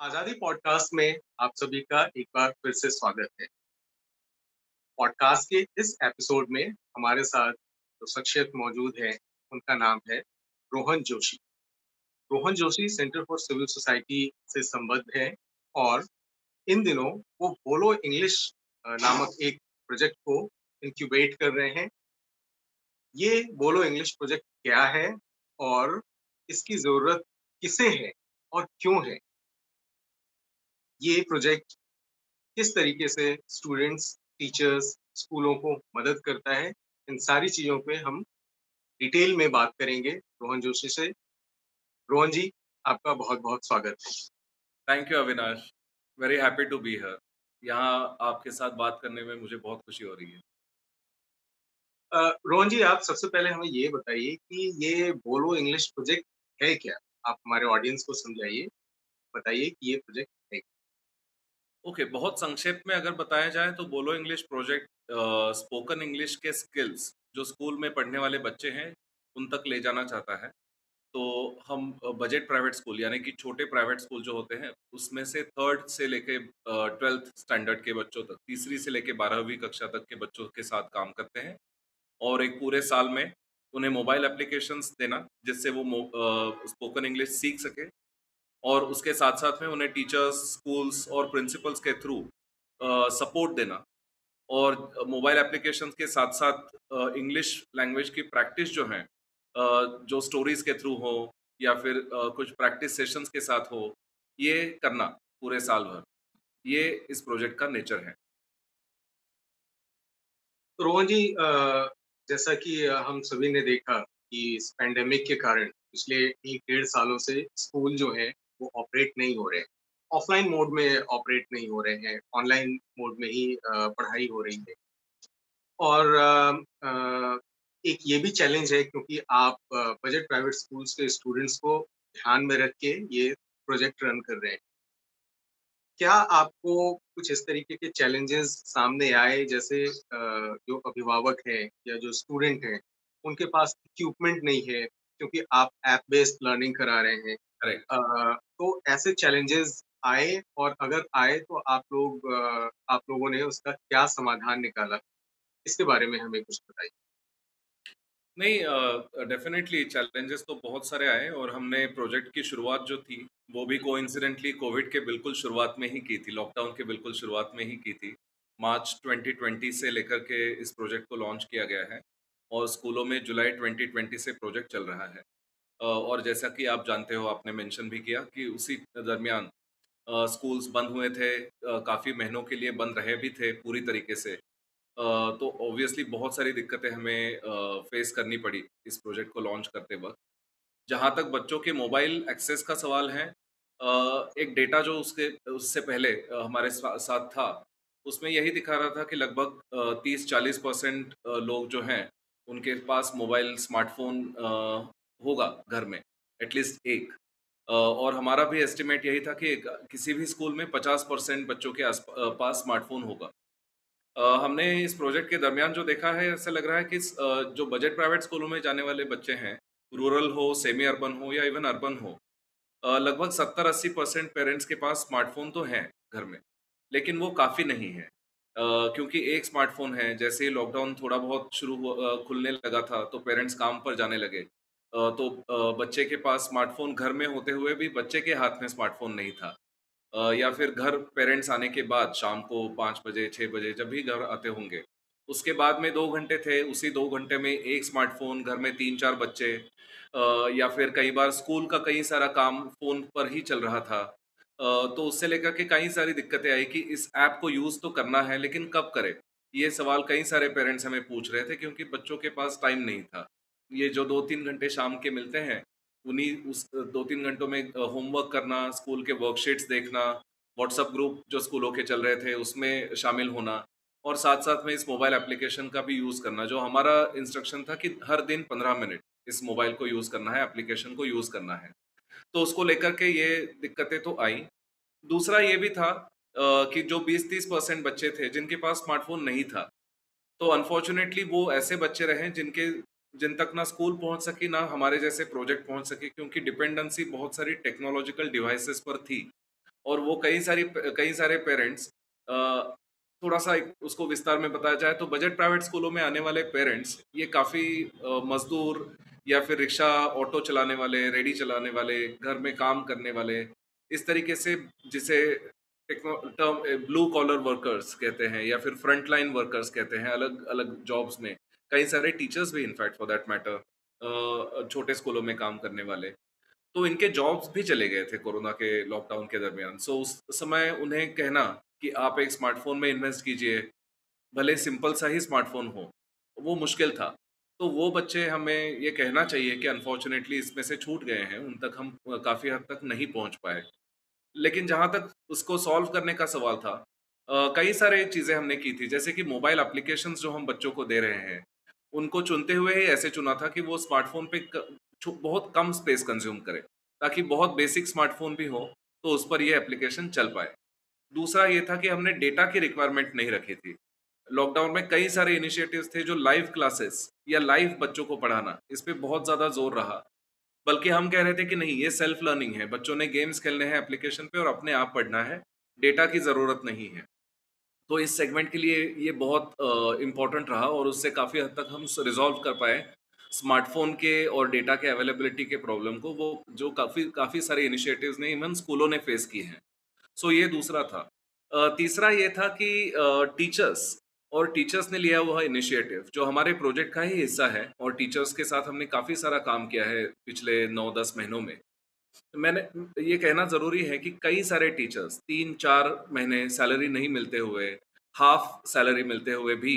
आज़ादी पॉडकास्ट में आप सभी का एक बार फिर से स्वागत है। पॉडकास्ट के इस एपिसोड में हमारे साथ जो शख्सियत मौजूद है, उनका नाम है Rohan Joshi. Rohan Joshi centre for civil society से संबद्ध है और इन दिनों वो बोलो इंग्लिश नामक एक प्रोजेक्ट को इंक्यूबेट कर रहे हैं। ये बोलो इंग्लिश प्रोजेक्ट क्या है और इसकी ज़रूरत किसे है और क्यों है? ये प्रोजेक्ट किस तरीके से स्टूडेंट्स, टीचर्स, स्कूलों को मदद करता है, इन सारी चीज़ों पे हम डिटेल में बात करेंगे रोहन जोशी से। रोहन जी, आपका बहुत-बहुत स्वागत है। Thank you Avinash, very happy to be here यहाँ आपके साथ बात करने में मुझे बहुत खुशी हो रही है। रोहन जी, आप सबसे पहले हमें ये बताइए कि ये बोलो इंग्लिश प्रोजेक्ट है क्या? आप हमारे ऑडियंस को समझाइए, बताइए कि ये प्रोजेक्ट ओके okay, बहुत संक्षेप में अगर बताया जाए तो बोलो इंग्लिश प्रोजेक्ट स्पोकन इंग्लिश के स्किल्स जो स्कूल में पढ़ने वाले बच्चे हैं उन तक ले जाना चाहता है। तो हम बजट प्राइवेट स्कूल यानी कि छोटे प्राइवेट स्कूल जो होते हैं उसमें से थर्ड से लेके ट्वेल्थ स्टैंडर्ड के बच्चों तक तीसरी से लेके बारहवीं कक्षा तक के बच्चों के साथ काम करते हैं। और एक पूरे साल में उन्हें मोबाइल एप्लीकेशंस देना जिससे वो स्पोकन इंग्लिश सीख सके। और उसके साथ साथ में उन्हें टीचर्स स्कूल्स और प्रिंसिपल्स के थ्रू सपोर्ट देना। और मोबाइल एप्लीकेशन के साथ साथ इंग्लिश लैंग्वेज की प्रैक्टिस जो है जो स्टोरीज के थ्रू हो या फिर कुछ प्रैक्टिस सेशंस के साथ हो, ये करना पूरे साल भर। ये इस प्रोजेक्ट का नेचर है। तो रोहन जी जैसा कि हम सभी ने देखा कि इस पैंडेमिक के कारण पिछले एक डेढ़ सालों से स्कूल जो है वो ऑपरेट नहीं हो रहे ऑफलाइन मोड में ऑपरेट नहीं हो रहे हैं। ऑनलाइन मोड में ही पढ़ाई हो रही है। और एक ये भी चैलेंज है क्योंकि आप बजट प्राइवेट स्कूल्स के स्टूडेंट्स को ध्यान में रख के ये प्रोजेक्ट रन कर रहे हैं। क्या आपको कुछ इस तरीके के चैलेंजेस सामने आए? जैसे जो अभिभावक हैं या जो स्टूडेंट हैं, उनके पास इक्विपमेंट नहीं है क्योंकि आप ऐप बेस्ड लर्निंग करा रहे हैं। तो ऐसे चैलेंजेस आए और अगर आए तो आप लोग आप लोगों ने उसका क्या समाधान निकाला? इसके बारे में हमें कुछ बताइए। नहीं डेफिनेटली uh, चैलेंजेस तो बहुत सारे आए और हमने प्रोजेक्ट की शुरुआत जो थी वो भी को कोविड के बिल्कुल शुरुआत में ही की थी लॉकडाउन के बिल्कुल शुरुआत में ही की थी। मार्च 2020 से लेकर के इस प्रोजेक्ट को लॉन्च किया गया है। और स्कूलों में जुलाई 2020 से प्रोजेक्ट चल रहा है। और जैसा कि आप जानते हो, आपने मेंशन भी किया कि उसी दरमियान स्कूल्स बंद हुए थे काफ़ी महीनों के लिए बंद रहे भी थे पूरी तरीके से। तो ऑब्वियसली बहुत सारी दिक्कतें हमें फेस करनी पड़ी इस प्रोजेक्ट को लॉन्च करते वक्त। जहाँ तक बच्चों के मोबाइल एक्सेस का सवाल है एक डेटा जो उसके, उससे पहले हमारे साथ था, उसमें यही दिखा रहा था कि लगभग तीस चालीस परसेंट लोग जो हैं उनके पास मोबाइल, स्मार्टफ़ोन होगा घर में एटलीस्ट एक। और हमारा भी एस्टिमेट यही था कि किसी भी स्कूल में 50 परसेंट बच्चों के पास स्मार्टफ़ोन होगा। हमने इस प्रोजेक्ट के दरमियान जो देखा है, ऐसा लग रहा है कि जो बजट प्राइवेट स्कूलों में जाने वाले बच्चे हैं रूरल हो सेमी अर्बन हो या इवन अर्बन हो लगभग सत्तर अस्सी परसेंट पेरेंट्स के पास स्मार्टफ़ोन तो हैं घर में, लेकिन वो काफ़ी नहीं है। क्योंकि एक स्मार्टफ़ोन है, जैसे ही लॉकडाउन थोड़ा बहुत शुरू खुलने लगा था तो पेरेंट्स काम पर जाने लगे। तो बच्चे के पास स्मार्टफ़ोन घर में होते हुए भी बच्चे के हाथ में स्मार्टफ़ोन नहीं था। या फिर घर पेरेंट्स आने के बाद शाम को पाँच बजे छः बजे जब भी घर आते होंगे, उसके बाद में दो घंटे थे, उसी दो घंटे में एक स्मार्टफ़ोन घर में तीन चार बच्चे या फिर कई बार स्कूल का कई सारा काम फ़ोन पर ही चल रहा था। तो उससे लेकर के कई सारी दिक्कतें आई कि इस ऐप को यूज़ तो करना है, लेकिन कब करें? ये सवाल कई सारे पेरेंट्स हमें पूछ रहे थे क्योंकि बच्चों के पास टाइम नहीं था। ये जो दो तीन घंटे शाम के मिलते हैं, उन्हीं उस दो तीन घंटों में होमवर्क करना, स्कूल के वर्कशीट्स देखना व्हाट्सअप ग्रुप जो स्कूलों के चल रहे थे उसमें शामिल होना और साथ साथ में इस मोबाइल एप्लीकेशन का भी यूज़ करना, जो हमारा इंस्ट्रक्शन था कि हर दिन पंद्रह मिनट इस मोबाइल को यूज़ करना है, एप्लीकेशन को यूज़ करना है। तो उसको लेकर के ये दिक्कतें तो आई। दूसरा ये भी था कि जो 20-30 परसेंट बच्चे थे, जिनके पास स्मार्टफ़ोन नहीं था तो अनफॉर्चुनेटली वो ऐसे बच्चे रहे जिनके, जिन तक ना स्कूल पहुँच सकी, ना हमारे जैसे प्रोजेक्ट पहुँच सके, क्योंकि डिपेंडेंसी बहुत सारी टेक्नोलॉजिकल डिवाइसेस पर थी। और वो कई सारी, कई सारे पेरेंट्स थोड़ा-सा उसको विस्तार में बताया जाए तो बजट प्राइवेट स्कूलों में आने वाले पेरेंट्स ये काफ़ी मज़दूर या फिर रिक्शा, ऑटो चलाने वाले, रेडी चलाने वाले, घर में काम करने वाले, इस तरीके से जिसे टर्म ब्लू कॉलर वर्कर्स कहते हैं या फिर फ्रंट लाइन वर्कर्स कहते हैं अलग-अलग जॉब्स में। कई सारे टीचर्स भी इनफैक्ट फॉर दैट मैटर छोटे स्कूलों में काम करने वाले। तो इनके जॉब्स भी चले गए थे कोरोना के लॉकडाउन के दरमियान। सो उस समय उन्हें कहना कि आप एक स्मार्टफ़ोन में इन्वेस्ट कीजिए, भले सिंपल सा ही स्मार्टफ़ोन हो, वो मुश्किल था। तो वो बच्चे हमें ये कहना चाहिए कि अनफॉर्चुनेटली इसमें से छूट गए हैं, उन तक हम काफ़ी हद तक नहीं पहुँच पाए। लेकिन जहाँ तक उसको सॉल्व करने का सवाल था कई सारे चीज़ें हमने की थी, जैसे कि मोबाइल एप्लीकेशंस जो हम बच्चों को दे रहे हैं, उनको चुनते हुए ही ऐसे चुना था कि वो स्मार्टफ़ोन पे बहुत कम स्पेस कंज़्यूम करे, ताकि बहुत बेसिक स्मार्टफ़ोन भी हो, तो उस पर ये एप्लीकेशन चल पाए। दूसरा ये था कि हमने डेटा की रिक्वायरमेंट नहीं रखी थी। लॉकडाउन में कई सारे इनिशिएटिव्स थे जो लाइव क्लासेस या लाइव बच्चों को पढ़ाना, इस पे बहुत ज़्यादा ज़ोर रहा। बल्कि हम कह रहे थे कि नहीं ये सेल्फ लर्निंग है, बच्चों ने गेम्स खेलने हैं एप्लीकेशन पे और अपने आप पढ़ना है, डेटा की ज़रूरत नहीं है। तो इस सेगमेंट के लिए ये बहुत अ, इम्पोर्टेंट रहा और उससे काफ़ी हद तक हम रिज़ॉल्व कर पाए स्मार्टफ़ोन के और डेटा के अवेलेबिलिटी के प्रॉब्लम को, वो जो काफ़ी काफ़ी सारे इनिशिएटिव्स ने इवन स्कूलों ने फेस किए हैं। सो ये दूसरा था। तीसरा ये था कि टीचर्स और टीचर्स ने लिया हुआ इनिशिएटिव जो हमारे प्रोजेक्ट का ही हिस्सा है और टीचर्स के साथ हमने काफ़ी सारा काम किया है पिछले नौ दस महीनों में। मैंने ये कहना ज़रूरी है कि कई सारे टीचर्स 3-4 महीने सैलरी नहीं मिलते हुए, हाफ़ सैलरी मिलते हुए भी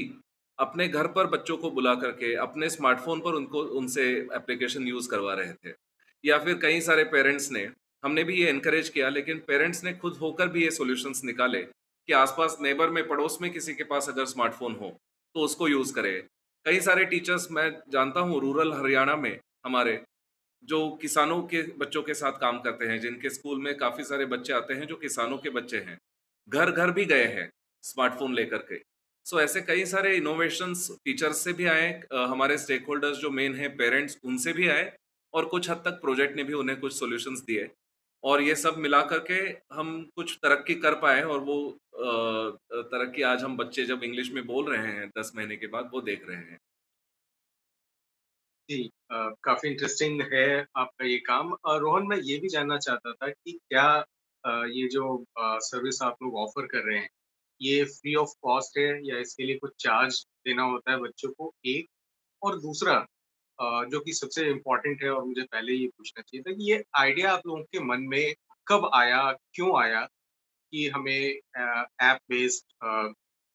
अपने घर पर बच्चों को बुला करके अपने स्मार्टफ़ोन पर उनको उनसे एप्लीकेशन यूज़ करवा रहे थे। या फिर कई सारे पेरेंट्स ने हमने भी ये एनकरेज किया लेकिन पेरेंट्स ने खुद होकर भी ये सॉल्यूशंस निकाले कि आस-पास नेबर में, पड़ोस में किसी के पास अगर स्मार्टफ़ोन हो, तो उसको यूज़ करे। कई सारे टीचर्स मैं जानता हूँ रूरल हरियाणा में हमारे, जो किसानों के बच्चों के साथ काम करते हैं, जिनके स्कूल में काफ़ी सारे बच्चे आते हैं जो किसानों के बच्चे हैं। घर-घर भी गए हैं स्मार्टफ़ोन लेकर के। सो ऐसे कई सारे इनोवेशंस टीचर्स से भी आए हमारे स्टेक होल्डर्स जो मेन हैं पेरेंट्स उनसे भी आए और कुछ हद तक प्रोजेक्ट ने भी उन्हें कुछ सॉल्यूशंस दिए। और ये सब मिला करके हम कुछ तरक्की कर पाए और वो तरक्की आज हम बच्चे जब इंग्लिश में बोल रहे हैं 10 महीने के बाद, वो देख रहे हैं। जी काफ़ी इंटरेस्टिंग है आपका ये काम। रोहन मैं ये भी जानना चाहता था कि क्या अ, ये जो सर्विस आप लोग ऑफ़र कर रहे हैं, ये फ्री ऑफ़ कॉस्ट है या इसके लिए कुछ चार्ज देना होता है बच्चों को? एक और दूसरा जो कि सबसे इम्पोर्टेंट है और मुझे पहले ये पूछना चाहिए था कि ये आइडिया आप लोगों के मन में कब आया, क्यों आया कि हमें app based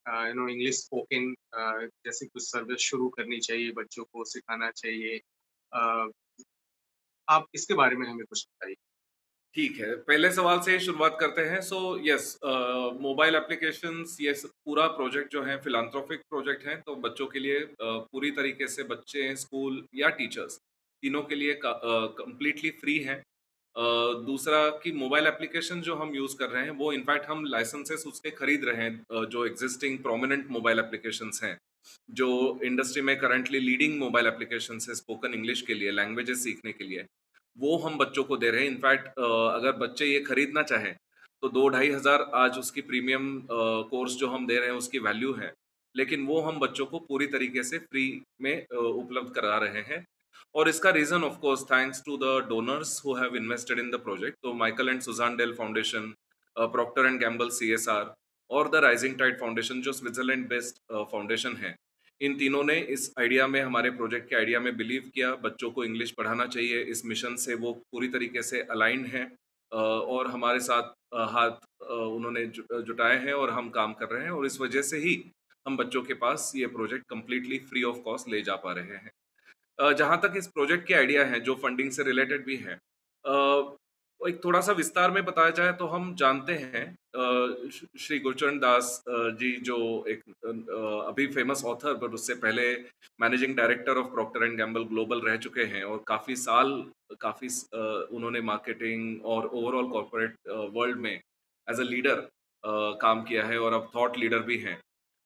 you know English spoken जैसे कुछ सर्विस शुरू करनी चाहिए, बच्चों को सिखाना चाहिए? uh, आप इसके बारे में हमें कुछ बताइए। ठीक है, पहले सवाल से शुरुआत करते हैं। सो यस मोबाइल एप्लीकेशंस ये पूरा प्रोजेक्ट जो है फिलैंथ्रोपिक प्रोजेक्ट है, तो बच्चों के लिए अ, पूरी तरीके से बच्चे, स्कूल या टीचर्स, तीनों के लिए क कंप्लीटली फ्री है। अ, दूसरा कि मोबाइल एप्लीकेशन जो हम यूज़ कर रहे हैं, वो इनफैक्ट हम लाइसेंसेस उसके खरीद रहे हैं अ, जो एग्जिस्टिंग प्रोमिनेंट मोबाइल एप्लीकेशन हैं, जो इंडस्ट्री में करंटली लीडिंग मोबाइल एप्लीकेशन है स्पोकन इंग्लिश के लिए, लैंग्वेजेस सीखने के लिए। वो हम बच्चों को दे रहे हैं। इनफैक्ट अगर बच्चे ये खरीदना चाहें, तो दो ढाई हज़ार आज उसकी प्रीमियम कोर्स जो हम दे रहे हैं उसकी वैल्यू है। लेकिन वो हम बच्चों को पूरी तरीके से फ्री में उपलब्ध करा रहे हैं। और इसका reason of course thanks to the donors who have invested in the project. तो Michael and Susan Dell Foundation, Procter and Gamble CSR और द राइजिंग टाइड फाउंडेशन जो स्विट्ज़रलैंड बेस्ड फाउंडेशन है। इन तीनों ने इस आइडिया में हमारे प्रोजेक्ट के आइडिया में बिलीव किया, बच्चों को इंग्लिश पढ़ाना चाहिए, इस मिशन से वो पूरी तरीके से अलाइन्ड हैं और हमारे साथ हाथ उन्होंने जुटाए हैं और हम काम कर रहे हैं और इस वजह से ही हम बच्चों के पास ये project completely free of cost ले जा पा रहे हैं। जहाँ तक इस प्रोजेक्ट के आइडिया हैं, जो फंडिंग से रिलेटेड भी हैं एक थोड़ा-सा विस्तार में बताया जाए तो हम जानते हैं श्री गुरचरण दास जी जो एक अभी फ़ेमस ऑथर पर उससे पहले managing director of Procter and Gamble global रह चुके हैं और काफ़ी साल काफ़ी उन्होंने मार्केटिंग और ओवरऑल कॉर्पोरेट वर्ल्ड में एज़ अ लीडर काम किया है और अब थॉट लीडर भी हैं।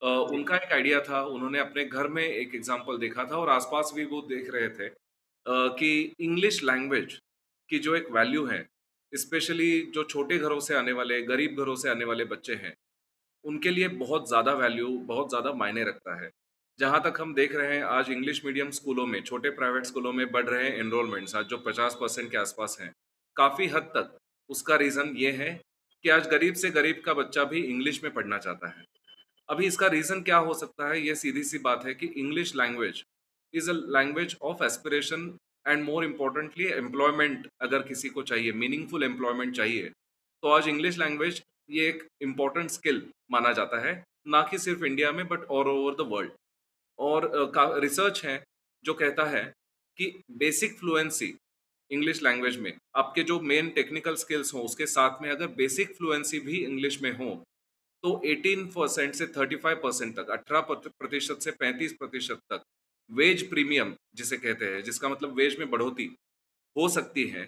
उनका एक आइडिया था, उन्होंने अपने घर में एक एग्ज़ाम्पल देखा था और आस-पास भी वो देख रहे थे कि इंग्लिश लैंग्वेज की जो एक वैल्यू है स्पेशली जो छोटे घरों से आने वाले, गरीब घरों से आने वाले बच्चे हैं, उनके लिए बहुत ज़्यादा वैल्यू, बहुत ज़्यादा मायने रखता है। जहाँ तक हम देख रहे हैं आज इंग्लिश मीडियम स्कूलों में, छोटे प्राइवेट स्कूलों में बढ़ रहे हैं एनरोलमेंट्स आज जो 50 परसेंट के आसपास हैं। काफ़ी हद तक उसका रीज़न ये है कि आज गरीब से गरीब का बच्चा भी इंग्लिश में पढ़ना चाहता है। अभी इसका रीज़न क्या हो सकता है? ये सीधी-सी बात है कि English language is a language of aspiration and more importantly employment अगर किसी को चाहिए, मीनिंगफुल एम्प्लॉयमेंट चाहिए, तो आज इंग्लिश लैंग्वेज ये एक इंपॉर्टेंट स्किल माना जाता है, ना कि सिर्फ़ इंडिया में but all over the world. और रिसर्च है जो कहता है कि बेसिक फ्लुएंसी इंग्लिश लैंग्वेज में आपके जो मेन टेक्निकल स्किल्स हों उसके साथ में अगर बेसिक फ्लुएंसी भी इंग्लिश में हो तो 18 परसेंट से 35 परसेंट तक 18 प्रतिशत से 35 प्रतिशत तक वेज प्रीमियम जिसे कहते हैं, जिसका मतलब वेज में बढ़ोतरी हो सकती है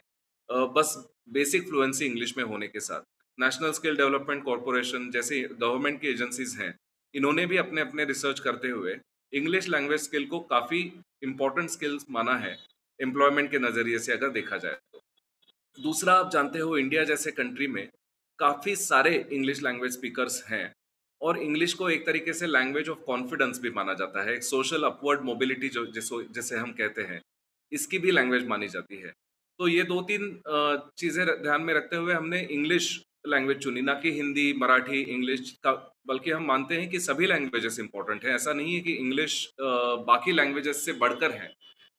बस बेसिक फ्लुएंसी इंग्लिश में होने के साथ। नेशनल स्किल डेवलपमेंट कॉरपोरेशन जैसे गवर्नमेंट की एजेंसीज हैं, इन्होंने भी अपने अपने रिसर्च करते हुए इंग्लिश लैंग्वेज स्किल को काफ़ी इंपॉर्टेंट स्किल्स माना है एम्प्लॉयमेंट के नज़रिए से अगर देखा जाए तो। दूसरा, आप जानते हो इंडिया जैसे कंट्री में काफ़ी सारे इंग्लिश लैंग्वेज स्पीकर्स हैं और इंग्लिश को एक तरीके से लैंग्वेज ऑफ़ कॉन्फिडेंस भी माना जाता है सोशल अपवर्ड मोबिलिटी जो जिसो जिसे हम कहते हैं, इसकी भी लैंग्वेज मानी जाती है। तो ये दो तीन चीज़ें ध्यान में रखते हुए हमने इंग्लिश लैंग्वेज चुनी, ना कि हिंदी, मराठी इंग्लिश का, बल्कि हम मानते हैं कि सभी लैंग्वेजेस इंपॉर्टेंट हैं। ऐसा नहीं है कि इंग्लिश बाकी लैंग्वेजेस से बढ़कर है,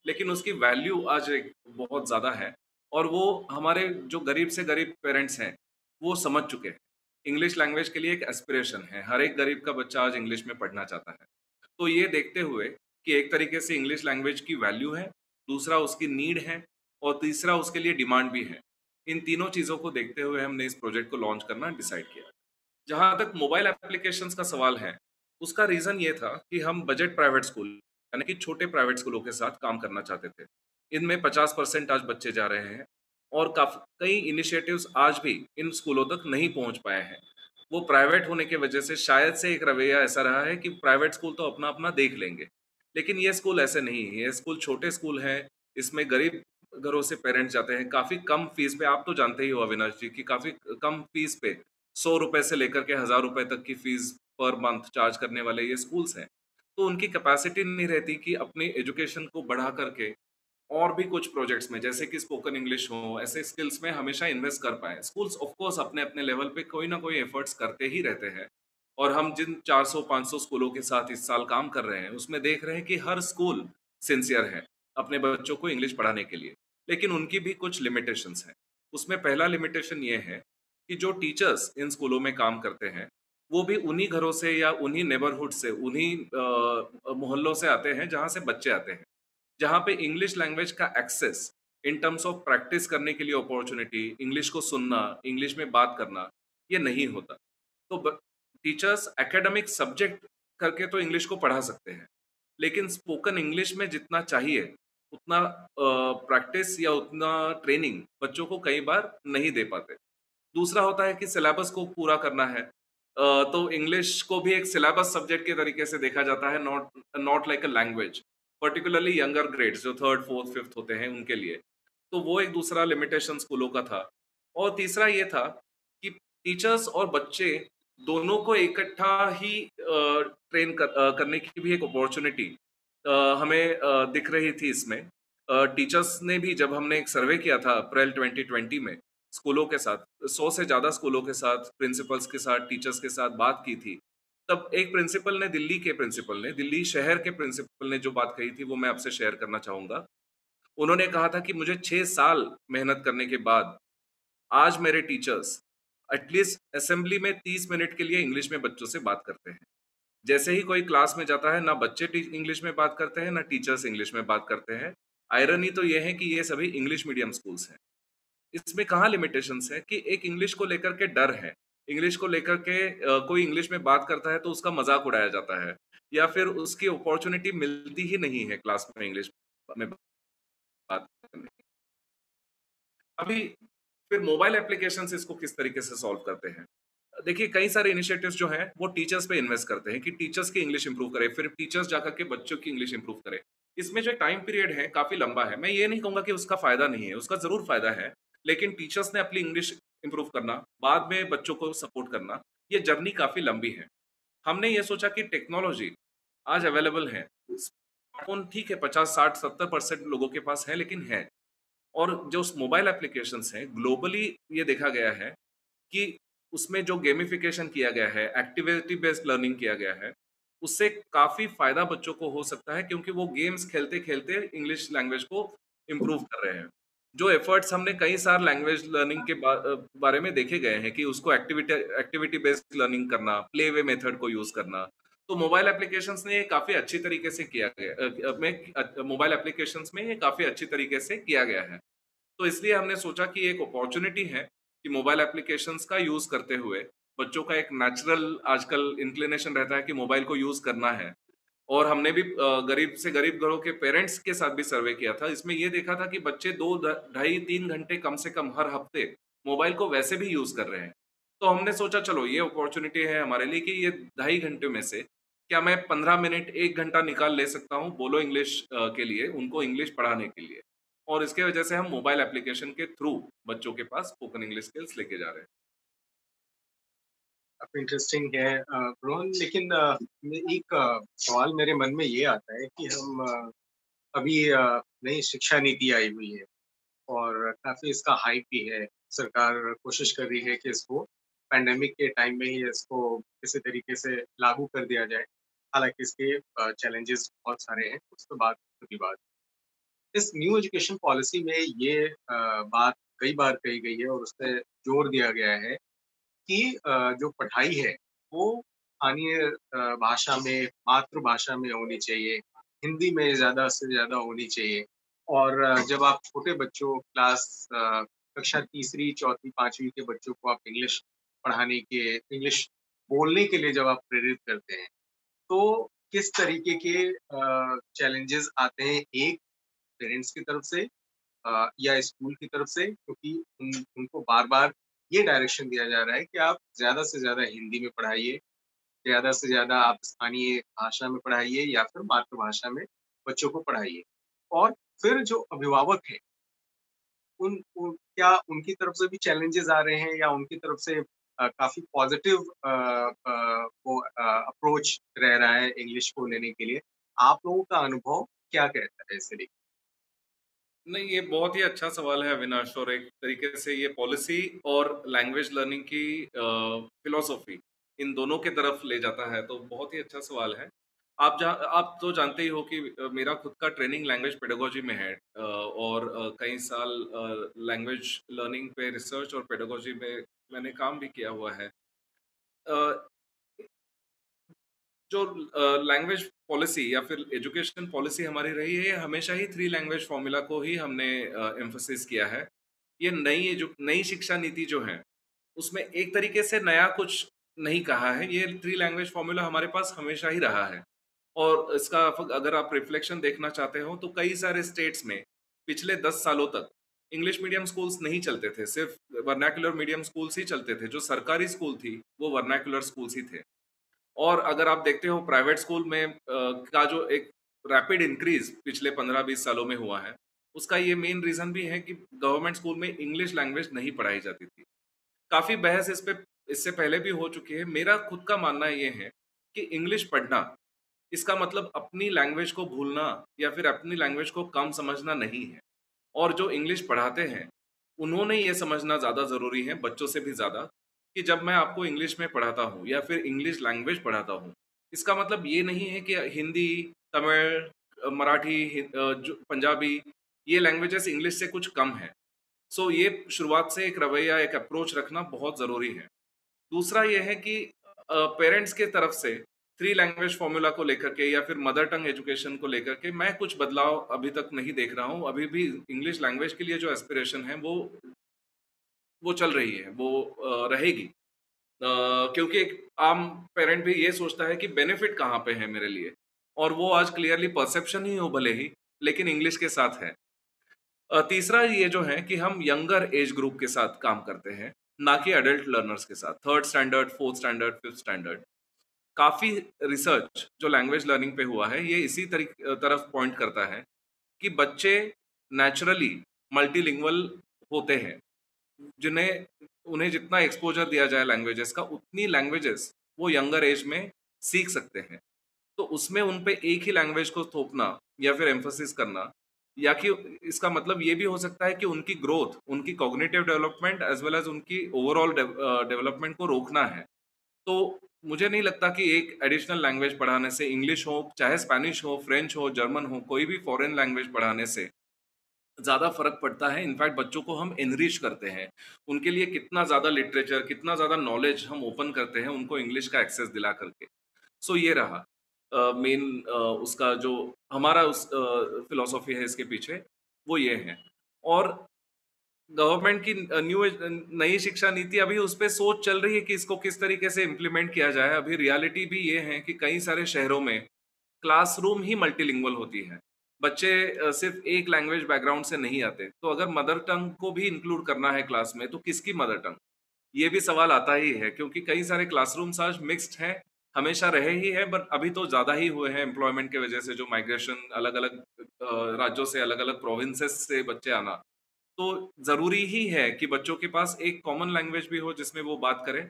लेकिन उसकी वैल्यू आज एक बहुत ज़्यादा है। और वो हमारे जो गरीब से गरीब पेरेंट्स हैं, वो समझ चुके हैं। इंग्लिश लैंग्वेज के लिए एक एस्पिरेशन है। हर एक गरीब का बच्चा आज इंग्लिश में पढ़ना चाहता है। तो ये देखते हुए कि एक तरीके से इंग्लिश लैंग्वेज की वैल्यू है, दूसरा उसकी नीड है और तीसरा उसके लिए डिमांड भी है। इन तीनों चीज़ों को देखते हुए हमने इस प्रोजेक्ट को लॉन्च करना डिसाइड किया। जहाँ तक मोबाइल एप्लीकेशन का सवाल है, उसका रीज़न ये था कि हम बजट प्राइवेट स्कूल यानी कि छोटे प्राइवेट स्कूलों के साथ काम करना चाहते थे। इनमें 50 परसेंट आज बच्चे जा रहे हैं। और काफ़ी, कई इनिशिएटिव्स आज भी इन स्कूलों तक नहीं पहुँच पाए हैं। वो प्राइवेट होने की वजह से शायद से एक रवैया ऐसा रहा है कि प्राइवेट स्कूल तो अपना अपना देख लेंगे। लेकिन ये स्कूल ऐसे नहीं है। ये स्कूल छोटे स्कूल हैं। इसमें गरीब घरों से पेरेंट्स जाते हैं। काफ़ी कम फ़ीस पे, आप तो जानते ही हो अविनाश जी, कि काफ़ी कम फ़ीस पे सौ रुपए से लेकर के हज़ार रुपए तक की फ़ीस पर मंथ चार्ज करने वाले ये स्कूल्स हैं। तो उनकी कैपेसिटी नहीं रहती कि अपनी एजुकेशन को बढ़ा करके और भी कुछ प्रोजेक्ट्स में, जैसे कि स्पोकन इंग्लिश हो, ऐसे स्किल्स में हमेशा इन्वेस्ट कर पाए। स्कूल्स ऑफ़ कोर्स अपने अपने लेवल पे कोई ना कोई एफर्ट्स करते ही रहते हैं। और हम जिन 400-500 स्कूलों के साथ इस साल काम कर रहे हैं, उसमें देख रहे हैं कि हर स्कूल सिंसियर है, अपने बच्चों को इंग्लिश पढ़ाने के लिए। लेकिन उनकी भी कुछ लिमिटेशंस हैं। उसमें पहला लिमिटेशन ये है कि जो टीचर्स इन स्कूलों में काम करते हैं, वो भी उन्हीं घरों से या उन्हीं नेबरहुड से, उन्हीं मोहल्लों से आते हैं जहाँ से बच्चे आते हैं। जहाँ पे इंग्लिश लैंग्वेज का access in terms of practice करने के लिए अपॉर्चुनिटी इंग्लिश को सुनना इंग्लिश में बात करना, ये नहीं होता। तो टीचर्स एकेडमिक सब्जेक्ट करके तो इंग्लिश को पढ़ा सकते हैं, लेकिन स्पोकन इंग्लिश में जितना चाहिए, उतना प्रैक्टिस या उतना ट्रेनिंग बच्चों को कई बार नहीं दे पाते। दूसरा होता है कि सिलेबस को पूरा करना है तो इंग्लिश को भी एक सिलेबस सब्जेक्ट के तरीके से देखा जाता है not not like a language particularly younger grades जो थर्ड फोर्थ फिफ्थ होते हैं उनके लिए तो वो एक दूसरा लिमिटेशन स्कूलों का था। और तीसरा ये था कि टीचर्स और बच्चे दोनों को इकट्ठा ही ट्रेन कर, करने की भी एक अपॉर्चुनिटी हमें दिख रही थी इसमें। टीचर्स ने भी जब हमने एक सर्वे किया था अप्रैल 2020 में स्कूलों के साथ सौ से ज़्यादा स्कूलों के साथ प्रिंसिपल्स के साथ टीचर्स के साथ बात की थी तब एक प्रिंसिपल ने, दिल्ली के प्रिंसिपल ने, दिल्ली शहर के प्रिंसिपल ने जो बात कही थी, वो मैं आपसे शेयर करना चाहूँगा। उन्होंने कहा था कि मुझे छः साल मेहनत करने के बाद आज मेरे टीचर्स एटलीस्ट असेंबली में तीस मिनट के लिए इंग्लिश में बच्चों से बात करते हैं। जैसे ही कोई क्लास में जाता है, ना बच्चे इंग्लिश में बात करते हैं, ना टीचर्स इंग्लिश में बात करते हैं। आयरनी तो ये है कि ये सभी इंग्लिश मीडियम स्कूल्स हैं। इसमें कहाँ लिमिटेशंस है कि एक इंग्लिश को लेकर के डर है? इंग्लिश को लेकर के कोई इंग्लिश में बात करता है तो उसका मज़ाक उड़ाया जाता है, या फिर उसकी अपॉर्चुनिटी मिलती ही नहीं है क्लास में इंग्लिश में बात करने अभी फिर मोबाइल एप्लीकेशन इसको किस तरीके से सॉल्व करते हैं? देखिए, कई सारे इनिशिएटिव्स जो हैं, वो टीचर्स पे इन्वेस्ट करते हैं कि टीचर्स की इंग्लिश इंप्रूव करें, फिर टीचर्स जाकर के बच्चों की इंग्लिश इंप्रूव करें। इसमें जो टाइम पीरियड है, काफ़ी लंबा है। मैं ये नहीं कहूँगा कि उसका फ़ायदा नहीं है, उसका ज़रूर फ़ायदा है, लेकिन टीचर्स ने अपनी इंग्लिश इंप्रूव करना, बाद में बच्चों को सपोर्ट करना, ये जर्नी काफ़ी लंबी है। हमने ये सोचा कि टेक्नोलॉजी आज अवेलेबल है। स्मार्टफ़ोन ठीक है, पचास, साठ, सत्तर परसेंट लोगों के पास है, लेकिन है। और जो उस मोबाइल एप्लीकेशन हैं ग्लोबली ये देखा गया है कि उसमें जो गेमिफिकेशन किया गया है एक्टिविटी बेस्ड लर्निंग किया गया है, उससे काफ़ी फ़ायदा बच्चों को हो सकता है, क्योंकि वो गेम्स खेलते खेलते इंग्लिश लैंग्वेज को इम्प्रूव कर रहे हैं। जो एफर्ट्स हमने कई सार लैंग्वेज लर्निंग के बा, बारे में देखे गए हैं कि उसको एक्टिविटी एक्टिविटी बेस्ड लर्निंग करना प्ले वे मेथड को यूज़ करना तो मोबाइल एप्लीकेशंस ने ये काफ़ी अच्छी तरीके से किया गया मोबाइल एप्लीकेशंस में ये काफ़ी अच्छी तरीके से किया गया है। तो इसलिए हमने सोचा कि एक अपॉर्चुनिटी है कि मोबाइल एप्लीकेशंस का यूज़ करते हुए बच्चों का एक नेचुरल आजकल इंक्लिनेशन रहता है कि मोबाइल को यूज़ करना है। और हमने भी गरीब से गरीब घरों के पेरेंट्स के साथ भी सर्वे किया था। इसमें ये देखा था कि बच्चे दो ढाई तीन घंटे कम से कम हर हफ़्ते मोबाइल को वैसे भी यूज़ कर रहे हैं। तो हमने सोचा, चलो ये अपॉर्चुनिटी है हमारे लिए कि ये ढाई घंटे में से क्या मैं पंद्रह मिनट एक घंटा निकाल ले सकता हूँ बोलो इंग्लिश के लिए, उनको इंग्लिश पढ़ाने के लिए। और इसके वजह से हम मोबाइल एप्लीकेशन के थ्रू बच्चों के पास स्पोकन इंग्लिश स्किल्स लेके जा रहे हैं। इंटरेस्टिंग है रोहन। लेकिन एक सवाल मेरे मन में ये आता है कि हम अभी नई शिक्षा नीति आई हुई है और काफ़ी इसका हाइप भी है। सरकार कोशिश कर रही है कि इसको पैंडेमिक के टाइम में ही इसको किसी तरीके से लागू कर दिया जाए। हालाँकि इसके चैलेंजेस बहुत सारे हैं। उसके बाद की बात। इस न्यू एजुकेशन पॉलिसी में ये बात कई बार कही गई है और उस पर ज़ोर दिया गया है कि जो पढ़ाई है वो स्थानीय भाषा में मातृभाषा में होनी चाहिए हिंदी में ज़्यादा से ज़्यादा होनी चाहिए। और जब आप छोटे बच्चों क्लास कक्षा तीसरी चौथी पांचवी के बच्चों को आप इंग्लिश पढ़ाने के इंग्लिश बोलने के लिए जब आप प्रेरित करते हैं तो किस तरीके के चैलेंजेस आते हैं एक पेरेंट्स की तरफ़ से या स्कूल की तरफ़ से? क्योंकि उन, उनको बार बार ये डायरेक्शन दिया जा रहा है कि आप ज़्यादा से ज़्यादा हिंदी में पढ़ाइए ज़्यादा से ज़्यादा आप स्थानीय भाषा में पढ़ाइए या फिर मातृभाषा में बच्चों को पढ़ाइए। और फिर जो अभिभावक हैं उन, उन क्या उनकी तरफ़ से भी चैलेंजेस आ रहे हैं या उनकी तरफ़ से आ, काफ़ी पॉजिटिव वो अप्रोच रह रहा है इंग्लिश को लेने के लिए आप लोगों का अनुभव क्या कहता है इससे लेकर नहीं, ये बहुत ही अच्छा सवाल है अविनाश और एक तरीके से ये पॉलिसी और लैंग्वेज लर्निंग की फिलोसॉफी इन दोनों के तरफ़ ले जाता है तो बहुत ही अच्छा सवाल है। आप जा, आप तो जानते ही हो कि मेरा खुद का ट्रेनिंग लैंग्वेज पेडोलॉजी में है और कई साल लैंग्वेज लर्निंग पे रिसर्च और पेडोलॉजी में मैंने काम भी किया हुआ है। जो लैंग्वेज पॉलिसी या फिर एजुकेशन पॉलिसी हमारी रही है हमेशा ही थ्री लैंग्वेज फॉर्मूला को ही हमने एम्फोसिस किया है। ये नई जो, नई शिक्षा नीति जो है, उसमें एक तरीके से नया कुछ नहीं कहा है। ये थ्री लैंग्वेज फॉर्मूला हमारे पास हमेशा ही रहा है। और इसका अगर आप रिफ्लेक्शन देखना चाहते हो तो कई सारे स्टेट्स में पिछले दस सालों तक इंग्लिश मीडियम स्कूल्स नहीं चलते थे, सिर्फ़ वर्नाकुलर मीडियम स्कूल्स ही चलते थे। जो सरकारी स्कूल थी, वो वर्नाकुलर स्कूल्स ही थे। और अगर आप देखते हो प्राइवेट स्कूल में का जो एक रैपिड इंक्रीज पिछले पंद्रह बीस सालों में हुआ है, उसका ये मेन रीजन भी है कि गवर्नमेंट स्कूल में इंग्लिश लैंग्वेज नहीं पढ़ाई जाती थी। काफ़ी बहस इस पे, इससे पहले भी हो चुकी है। मेरा खुद का मानना ये है कि इंग्लिश पढ़ना, इसका मतलब अपनी लैंग्वेज को भूलना या फिर अपनी लैंग्वेज को कम समझना नहीं है। और जो इंग्लिश पढ़ाते हैं, उन्होंने ये समझना ज़्यादा ज़रूरी है, बच्चों से भी ज़्यादा कि जब मैं आपको इंग्लिश में पढ़ाता हूँ या फिर इंग्लिश लैंग्वेज पढ़ाता हूँ, इसका मतलब ये नहीं है कि हिंदी, तमिल, मराठी पंजाबी, ये लैंग्वेजेस इंग्लिश से कुछ कम है। सो ये शुरुआत से एक रवैया, एक अप्रोच रखना बहुत ज़रूरी है। दूसरा ये है कि पेरेंट्स के तरफ़ से थ्री लैंग्वेज फॉर्मूला को लेकर के या फिर मदर टंग एजुकेशन को लेकर के मैं कुछ बदलाव अभी तक नहीं देख रहा हूँ। अभी भी इंग्लिश लैंग्वेज के लिए जो एस्पिरेशन है, वो वो चल रही है, वो रहेगी। क्योंकि एक आम पेरेंट भी ये सोचता है कि बेनिफिट कहाँ पे है मेरे लिए? और वो आज क्लियरली परसेप्शन ही हो भले ही, लेकिन इंग्लिश के साथ है। तीसरा ये जो है कि हम यंगर एज ग्रुप के साथ काम करते हैं, ना कि एडल्ट लर्नर्स के साथ। Third standard fourth standard fifth standard काफ़ी रिसर्च जो लैंग्वेज लर्निंग पे हुआ है, ये इसी तरफ़ पॉइंट करता है कि बच्चे नेचुरली मल्टीलिंगुअल होते हैं। जिन्हें, उन्हें जितना एक्सपोजर दिया जाए लैंग्वेजेस का, उतनी लैंग्वेजेस वो यंगर एज में सीख सकते हैं। तो उसमें उन पे एक ही लैंग्वेज को थोपना या फिर एम्फोसिस करना या कि इसका मतलब ये भी हो सकता है कि उनकी ग्रोथ उनकी cognitive development as well as उनकी ओवरऑल डेवलपमेंट को रोकना है। तो मुझे नहीं लगता कि एक एडिशनल लैंग्वेज पढ़ाने से इंग्लिश हो, चाहे स्पेनिश हो फ्रेंच हो जर्मन हो, कोई भी फॉरेन लैंग्वेज पढ़ाने से ज़्यादा फ़र्क पड़ता है। इनफैक्ट बच्चों को हम इनरिच करते हैं। उनके लिए कितना ज़्यादा लिटरेचर कितना ज़्यादा नॉलेज हम ओपन करते हैं उनको इंग्लिश का एक्सेस दिला करके। सो so, ये रहा। मेन uh, uh, उसका जो हमारा उस फिलोसॉफी uh, है इसके पीछे वो ये है। और गवर्नमेंट की न्यू नई शिक्षा नीति अभी उस पर सोच चल रही है कि इसको किस तरीके से इम्प्लीमेंट किया जाए। अभी रियलिटी भी ये है कि कई सारे शहरों में क्लासरूम ही मल्टीलिंगुअल होती है। बच्चे सिर्फ़ एक लैंग्वेज बैकग्राउंड से नहीं आते। तो अगर मदर टंग को भी इंक्लूड करना है क्लास में तो किसकी मदर टंग ये भी सवाल आता ही है, क्योंकि कई सारे क्लासरूम्स आज मिक्स्ड हैं, हमेशा रहे ही है बट अभी तो ज़्यादा ही हुए हैं एम्प्लॉयमेंट के वजह से जो माइग्रेशन अलग अलग राज्यों से अलग अलग प्रोविंसेस से बच्चे आना। तो ज़रूरी ही है कि बच्चों के पास एक कॉमन लैंग्वेज भी हो जिसमें वो बात करें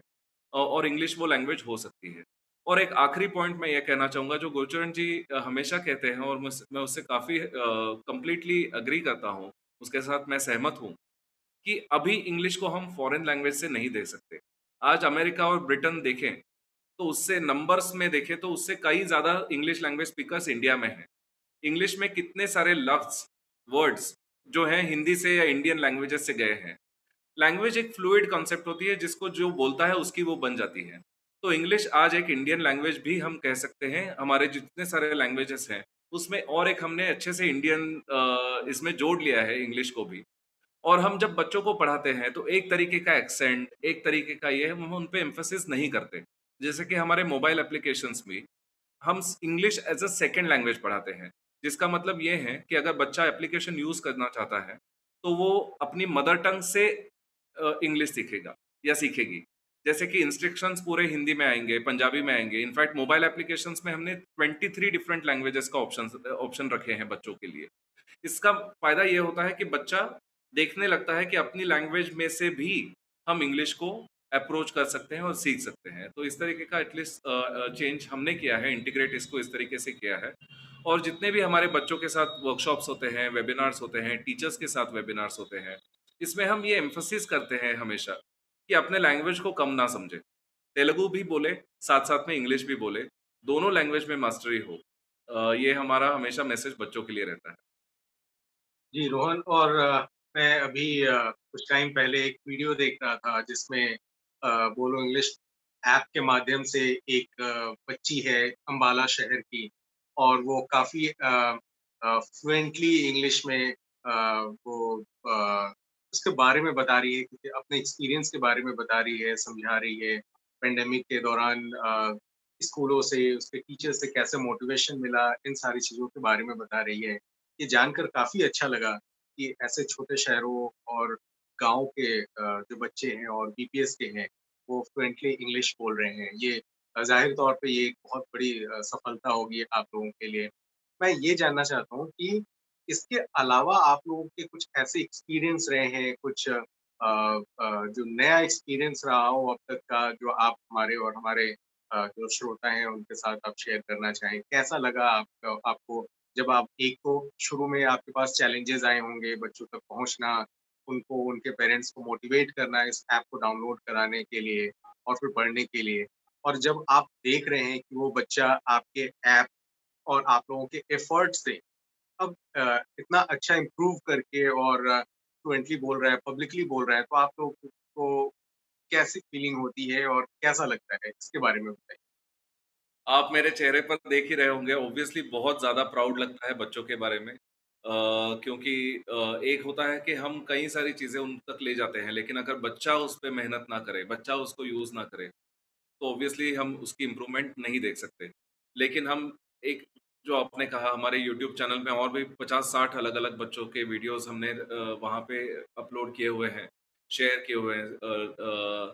और इंग्लिश वो लैंग्वेज हो सकती है। और एक आखिरी पॉइंट मैं ये कहना चाहूँगा, जो गोचरण जी हमेशा कहते हैं और मैं उससे काफ़ी कम्प्लीटली अग्री करता हूँ, उसके साथ मैं सहमत हूँ, कि अभी इंग्लिश को हम फॉरेन लैंग्वेज से नहीं दे सकते। आज अमेरिका और ब्रिटेन देखें तो उससे नंबर्स में देखें तो उससे कई ज़्यादा इंग्लिश लैंग्वेज स्पीकर्स इंडिया में हैं। इंग्लिश में कितने सारे लफ्ज वर्ड्स जो हैं हिंदी से या इंडियन लैंग्वेजेस से गए हैं। लैंग्वेज एक फ्लूइड कॉन्सेप्ट होती है, जिसको जो बोलता है उसकी वो बन जाती है। तो इंग्लिश आज एक इंडियन लैंग्वेज भी हम कह सकते हैं। हमारे जितने सारे लैंग्वेजेस हैं, उसमें और एक हमने अच्छे से इंडियन इसमें जोड़ लिया है इंग्लिश को भी। और हम जब बच्चों को पढ़ाते हैं तो एक तरीके का एक्सेंट एक तरीके का ये, हम उन पर एम्फोसिस नहीं करते। जैसे कि हमारे मोबाइल एप्लीकेशंस भी, हम English as a second language पढ़ाते हैं। जिसका मतलब ये है कि अगर बच्चा एप्लीकेशन यूज़ करना चाहता है तो वो अपनी मदर टंग से इंग्लिश सीखेगा या सीखेगी। जैसे कि इंस्ट्रक्शंस पूरे हिंदी में आएँगे, पंजाबी में आएँगे। इनफैक्ट मोबाइल एप्लीकेशंस में हमने 23 डिफरेंट लैंग्वेजेस का ऑप्शन ऑप्शन रखे हैं बच्चों के लिए। इसका फ़ायदा ये होता है कि बच्चा देखने लगता है कि अपनी लैंग्वेज में से भी हम इंग्लिश को अप्रोच कर सकते हैं और सीख सकते हैं। तो इस तरीके का एटलीस्ट चेंज हमने किया है इंटीग्रेट इसको इस तरीके से किया है। और जितने भी हमारे बच्चों के साथ वर्कशॉप्स होते हैं वेबिनार्स होते हैं टीचर्स के साथ वेबिनार्स होते हैं, इसमें हम ये एम्फोसिस करते हैं हमेशा कि अपने लैंग्वेज को कम ना समझे। तेलुगु भी बोले साथ साथ में इंग्लिश भी बोले, दोनों लैंग्वेज में मास्टरी हो ये हमारा हमेशा मैसेज बच्चों के लिए रहता है। जी, रोहन, और मैं अभी कुछ टाइम पहले एक वीडियो देख रहा था जिसमें बोलो इंग्लिश ऐप के माध्यम से एक बच्ची है अम्बाला शहर की और वो काफ़ी फ्लुएंटली इंग्लिश में वो उसके बारे में बता रही है, क्योंकि अपने एक्सपीरियंस के बारे में बता रही है, समझा रही है। पेंडेमिक के दौरान स्कूलों से, उसके टीचर से कैसे मोटिवेशन मिला, इन सारी चीज़ों के बारे में बता रही है। ये जानकर काफ़ी अच्छा लगा कि ऐसे छोटे शहरों और गाँव के जो बच्चे हैं और बीपीएस के हैं, वो फ्लुएंटली इंग्लिश बोल रहे हैं। ये ज़ाहिर तौर पे ये एक बहुत बड़ी सफलता होगी आप लोगों के लिए। मैं ये जानना चाहता हूँ कि इसके अलावा आप लोगों के कुछ ऐसे एक्सपीरियंस रहे हैं कुछ आ, आ, जो नया एक्सपीरियंस रहा हो अब तक का जो आप हमारे और हमारे जो श्रोता हैं उनके साथ आप शेयर करना चाहें कैसा लगा आप, आपको जब आप एक तो शुरू में आपके पास चैलेंजेस आए होंगे बच्चों तक पहुँचना उनको उनके पेरेंट्स को मोटिवेट करना इस ऐप को डाउनलोड कराने के लिए और फिर पढ़ने के लिए और जब आप देख रहे हैं कि वो बच्चा आपके ऐप और आप लोगों के एफर्ट से अब इतना अच्छा इम्प्रूव करके और फ्लुएंटली बोल रहा है पब्लिकली बोल रहा है तो आप लोग को कैसी फीलिंग होती है और कैसा लगता है? इसके बारे में बताइए। आप मेरे चेहरे पर देख ही रहे होंगे ऑब्वियसली बहुत ज़्यादा प्राउड लगता है बच्चों के बारे में Uh, क्योंकि uh, एक होता है कि हम कई सारी चीज़ें उन तक ले जाते हैं लेकिन अगर बच्चा उस पर मेहनत ना करे बच्चा उसको यूज़ ना करे तो ऑब्वियसली हम उसकी इम्प्रूवमेंट नहीं देख सकते। लेकिन हम एक जो आपने कहा, हमारे यूट्यूब चैनल में और भी पचास साठ अलग अलग बच्चों के वीडियोस हमने वहाँ पे अपलोड किए हुए हैं शेयर किए हुए हैं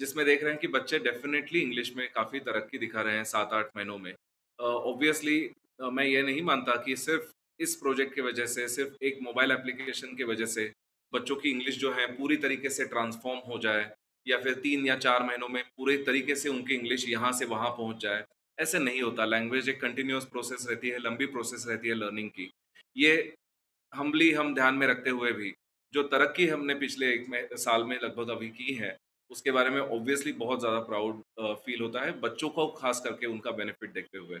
जिसमें देख रहे हैं कि बच्चे डेफिनेटली इंग्लिश में काफ़ी तरक्की दिखा रहे हैं सात आठ महीनों में। ऑब्वियसली मैं ये नहीं मानता कि सिर्फ़ इस प्रोजेक्ट की वजह से, सिर्फ़ एक मोबाइल एप्लीकेशन की वजह से बच्चों की इंग्लिश जो है पूरी तरीके से ट्रांसफॉर्म हो जाए या फिर तीन या चार महीनों में पूरे तरीके से उनकी इंग्लिश यहाँ से वहाँ पहुँच जाए। ऐसे नहीं होता। लैंग्वेज एक कंटिन्यूस प्रोसेस रहती है लंबी प्रोसेस रहती है लर्निंग की। ये हम्बली हम ध्यान में रखते हुए भी जो तरक्की हमने पिछले एक में, साल में लगभग अभी की है उसके बारे में ऑब्वियसली बहुत ज़्यादा प्राउड फील होता है बच्चों को खास करके उनका बेनिफिट देखते हुए।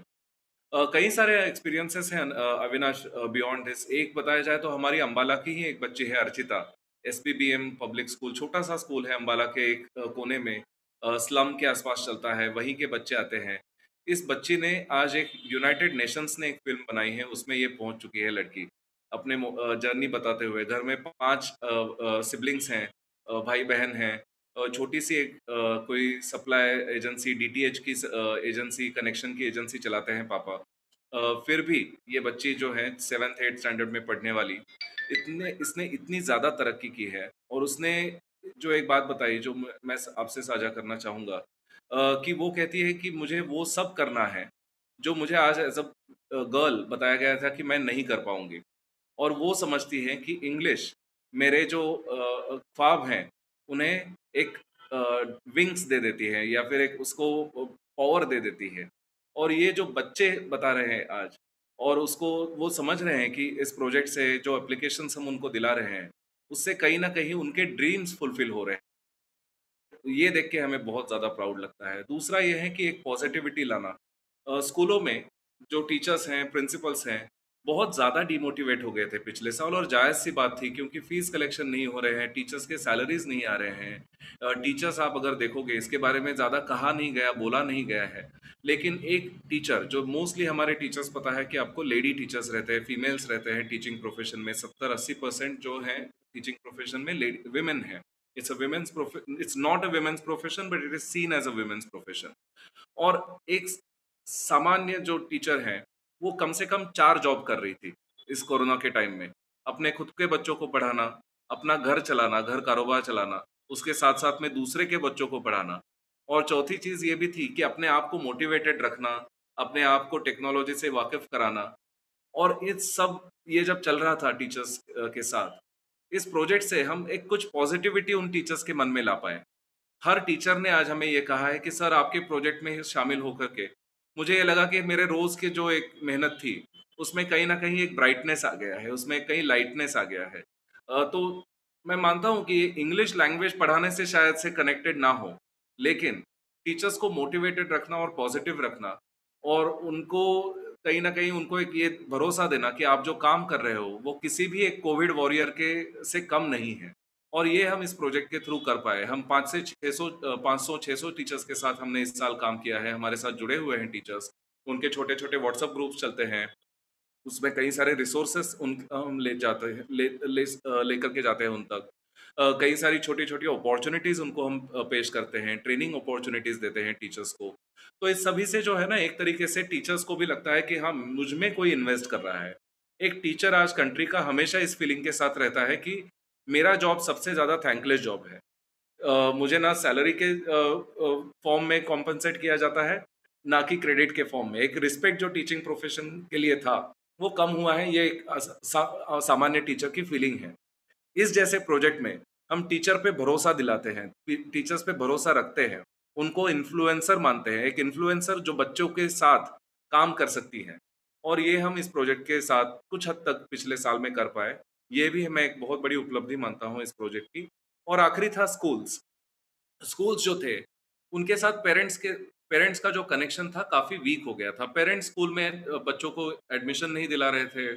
कई सारे एक्सपीरियंसेस हैं अविनाश बियॉन्ड दिस एक बताया जाए तो हमारी अंबाला की ही एक बच्ची है अर्चिता। एस पब्लिक स्कूल छोटा सा स्कूल है अंबाला के एक कोने में। स्लम के आसपास चलता है वहीं के बच्चे आते हैं। इस बच्ची ने आज एक यूनाइटेड नेशंस ने एक फ़िल्म बनाई है, उसमें ये पहुँच चुकी है लड़की। अपने जर्नी बताते हुए। घर में पाँच सिबलिंग्स हैं भाई बहन हैं छोटी सी एक कोई सप्लाई एजेंसी डीटीएच की एजेंसी कनेक्शन की एजेंसी चलाते हैं पापा। फिर भी ये बच्ची जो है सेवन्थ एट स्टैंडर्ड में पढ़ने वाली, इतने, इसने इतनी ज़्यादा तरक्की की है, और उसने जो एक बात बताई, जो मैं आपसे साझा करना चाहूँगा कि वो कहती है कि मुझे वो सब करना है, जो मुझे आज एज अ गर्ल बताया गया था कि मैं नहीं कर पाऊँगी। और वो समझती है कि इंग्लिश मेरे जो ख्वाब हैं, उन्हें एक विंग्स दे देती है या फिर एक उसको पावर दे देती है। और ये जो बच्चे बता रहे हैं आज और उसको वो समझ रहे हैं कि इस प्रोजेक्ट से, जो एप्लीकेशन हम उनको दिला रहे हैं, उससे कहीं ना कहीं उनके ड्रीम्स फुलफिल हो रहे हैं ये देख के हमें बहुत ज़्यादा प्राउड लगता है। दूसरा ये है कि एक पॉजिटिविटी लाना। स्कूलों में जो टीचर्स हैं, प्रिंसिपल्स हैं, बहुत ज़्यादा डिमोटिवेट हो गए थे पिछले साल और जायज़ सी बात थी क्योंकि फ़ीस कलेक्शन नहीं हो रहे हैं, टीचर्स के सैलरीज नहीं आ रहे हैं। टीचर्स आप अगर देखोगे, इसके बारे में ज़्यादा कहा नहीं गया, बोला नहीं गया है। लेकिन एक टीचर, जो मोस्टली हमारे टीचर्स पता है कि आपको लेडी टीचर्स रहते हैं, फीमेल्स रहते हैं, टीचिंग प्रोफेशन में सत्तर अस्सी परसेंट जो है, टीचिंग प्रोफेशन में लेडी, वेमेन है। It's a women's prof- it's not a women's profession, but it is seen as a women's और एक सामान्य जो टीचर है, वो कम से कम चार जॉब कर रही थी इस कोरोना के टाइम में। अपने खुद के बच्चों को पढ़ाना, अपना घर चलाना, घर कारोबार चलाना, उसके साथ साथ में दूसरे के बच्चों को पढ़ाना। और चौथी चीज़ ये भी थी कि अपने आप को मोटिवेटेड रखना, अपने आप को टेक्नोलॉजी से वाकिफ कराना। और इस सब, ये जब चल रहा था टीचर्स के साथ इस प्रोजेक्ट से हम एक कुछ पॉजिटिविटी उन टीचर्स के मन में ला पाए। हर टीचर ने आज हमें ये कहा है कि, सर, आपके प्रोजेक्ट में शामिल होकर के मुझे ये लगा कि मेरे रोज के जो एक मेहनत थी, उसमें कहीं ना कहीं एक ब्राइटनेस आ गया है, उसमें कहीं लाइटनेस आ गया है। तो मैं मानता हूँ कि इंग्लिश लैंग्वेज पढ़ाने से शायद से कनेक्टेड ना हो, लेकिन टीचर्स को मोटिवेटेड रखना और पॉजिटिव रखना और उनको कहीं ना कहीं उनको एक ये भरोसा देना कि आप जो काम कर रहे हो, वो किसी भी एक कोविड वॉरियर के से कम नहीं है। और ये हम इस प्रोजेक्ट के थ्रू कर पाए। हम पाँच से छः सौ पाँच सौ छः सौ टीचर्स के साथ हमने इस साल काम किया है। हमारे साथ जुड़े हुए हैं टीचर्स। उनके छोटे छोटे व्हाट्सएप ग्रुप्स चलते हैं। उसमें कई सारे रिसोर्सेस उन, हम ले जाते हैं, ले लेकर ले के जाते हैं उन तक। कई सारी छोटी छोटी अपॉर्चुनिटीज़ उनको हम पेश करते हैं। ट्रेनिंग अपॉर्चुनिटीज़ देते हैं टीचर्स को। तो इस सभी से जो है ना एक तरीके से टीचर्स को भी लगता है कि हाँ मुझमें कोई इन्वेस्ट कर रहा है। एक टीचर आज कंट्री का हमेशा इस फीलिंग के साथ रहता है कि मेरा जॉब सबसे ज़्यादा थैंकलेस जॉब है। uh, मुझे ना सैलरी के फॉर्म में कॉम्पनसेट किया जाता है ना कि क्रेडिट के फॉर्म में। एक रिस्पेक्ट जो टीचिंग प्रोफेशन के लिए था वो कम हुआ है। ये एक सा, सामान्य टीचर की फीलिंग है। इस जैसे प्रोजेक्ट में हम टीचर पे भरोसा दिलाते हैं टीचर्स पे भरोसा रखते हैं। उनको इन्फ्लुएंसर मानते हैं। एक इन्फ्लुएंसर जो बच्चों के साथ काम कर सकती है। और ये हम इस प्रोजेक्ट के साथ कुछ हद तक पिछले साल में कर पाए। ये भी मैं एक बहुत बड़ी उपलब्धि मानता हूँ इस प्रोजेक्ट की। और आखिरी था स्कूल्स स्कूल्स जो थे, उनके साथ पेरेंट्स के पेरेंट्स का जो कनेक्शन था काफ़ी वीक हो गया था। पेरेंट्स स्कूल में बच्चों को एडमिशन नहीं दिला रहे थे।